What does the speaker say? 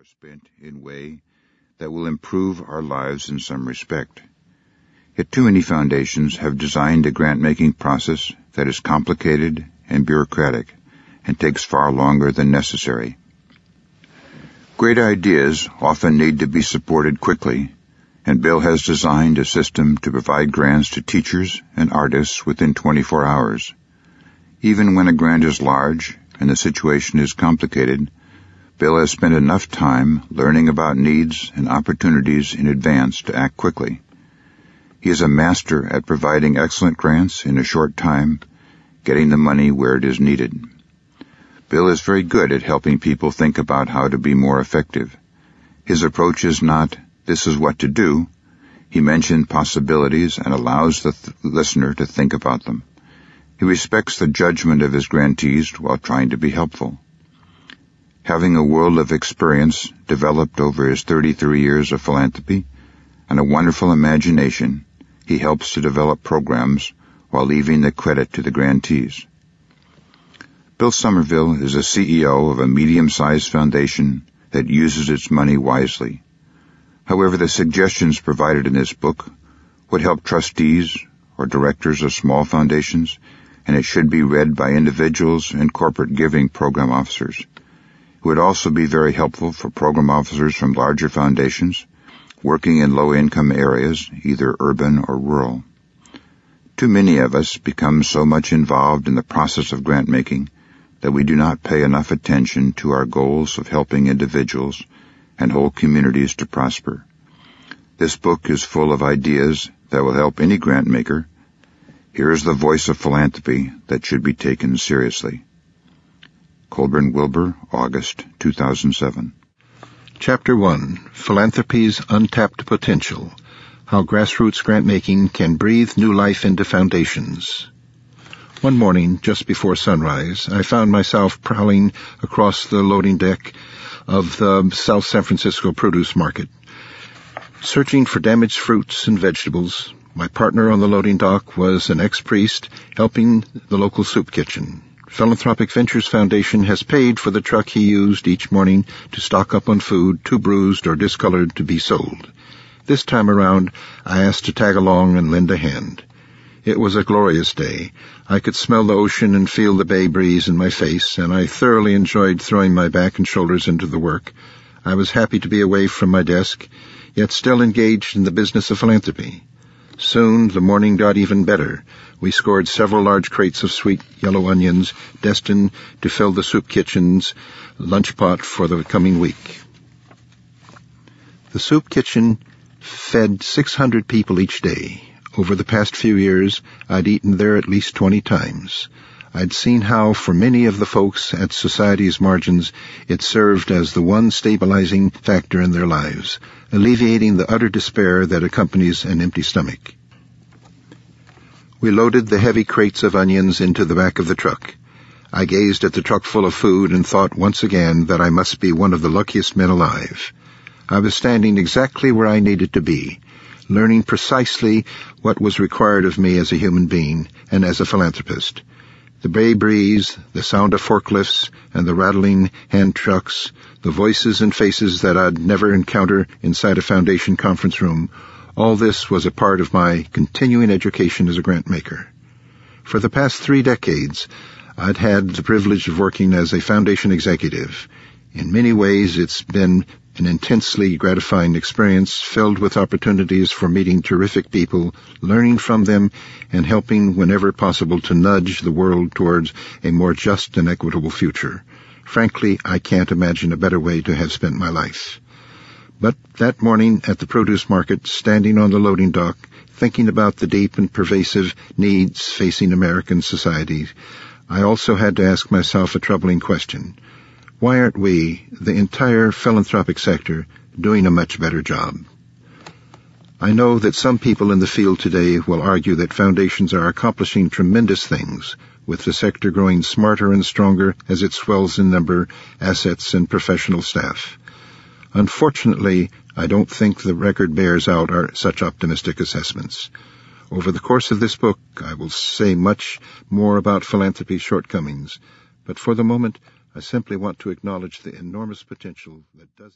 are spent in way that will improve our lives in some respect. Yet too many foundations have designed a grant-making process that is complicated and bureaucratic and takes far longer than necessary. Great ideas often need to be supported quickly, and Bill has designed a system to provide grants to teachers and artists within 24 hours. Even when a grant is large and the situation is complicated, Bill has spent enough time learning about needs and opportunities in advance to act quickly. He is a master at providing excellent grants in a short time, getting the money where it is needed. Bill is very good at helping people think about how to be more effective. His approach is not, this is what to do. He mentions possibilities and allows the th- listener to think about them. He respects the judgment of his grantees while trying to be helpful. Having a world of experience developed over his 33 years of philanthropy and a wonderful imagination, he helps to develop programs while leaving the credit to the grantees. Bill Somerville is a CEO of a medium-sized foundation that uses its money wisely. However, the suggestions provided in this book would help trustees or directors of small foundations, and it should be read by individuals and corporate giving program officers. Would also be very helpful for program officers from larger foundations working in low-income areas, either urban or rural. Too many of us become so much involved in the process of grant making that we do not pay enough attention to our goals of helping individuals and whole communities to prosper. This book is full of ideas that will help any grant maker. Here is the voice of philanthropy that should be taken seriously. Colburn Wilbur, August 2007. Chapter 1 Philanthropy's Untapped Potential How Grassroots Grant Making Can Breathe New Life into Foundations. One morning, just before sunrise, I found myself prowling across the loading deck of the South San Francisco produce market. Searching for damaged fruits and vegetables, my partner on the loading dock was an ex-priest helping the local soup kitchen. Philanthropic Ventures Foundation has paid for the truck he used each morning to stock up on food too bruised or discolored to be sold. This time around, I asked to tag along and lend a hand. It was a glorious day. I could smell the ocean and feel the bay breeze in my face, and I thoroughly enjoyed throwing my back and shoulders into the work. I was happy to be away from my desk, yet still engaged in the business of philanthropy. Soon the morning got even better. We scored several large crates of sweet yellow onions, destined to fill the soup kitchen's lunch pot for the coming week. The soup kitchen fed 600 people each day. Over the past few years, I'd eaten there at least 20 times. I'd seen how, for many of the folks at society's margins, it served as the one stabilizing factor in their lives, alleviating the utter despair that accompanies an empty stomach. We loaded the heavy crates of onions into the back of the truck. I gazed at the truck full of food and thought once again that I must be one of the luckiest men alive. I was standing exactly where I needed to be, learning precisely what was required of me as a human being and as a philanthropist. The bay breeze, the sound of forklifts, and the rattling hand trucks, the voices and faces that I'd never encounter inside a foundation conference room, all this was a part of my continuing education as a grant maker. For the past three decades, I'd had the privilege of working as a foundation executive. In many ways, it's been an intensely gratifying experience filled with opportunities for meeting terrific people, learning from them, and helping whenever possible to nudge the world towards a more just and equitable future. Frankly, I can't imagine a better way to have spent my life. But that morning at the produce market, standing on the loading dock, thinking about the deep and pervasive needs facing American society, I also had to ask myself a troubling question. Why aren't we, the entire philanthropic sector, doing a much better job? I know that some people in the field today will argue that foundations are accomplishing tremendous things, with the sector growing smarter and stronger as it swells in number, assets, and professional staff. Unfortunately, I don't think the record bears out our, such optimistic assessments. Over the course of this book, I will say much more about philanthropy's shortcomings, but for the moment, I simply want to acknowledge the enormous potential that does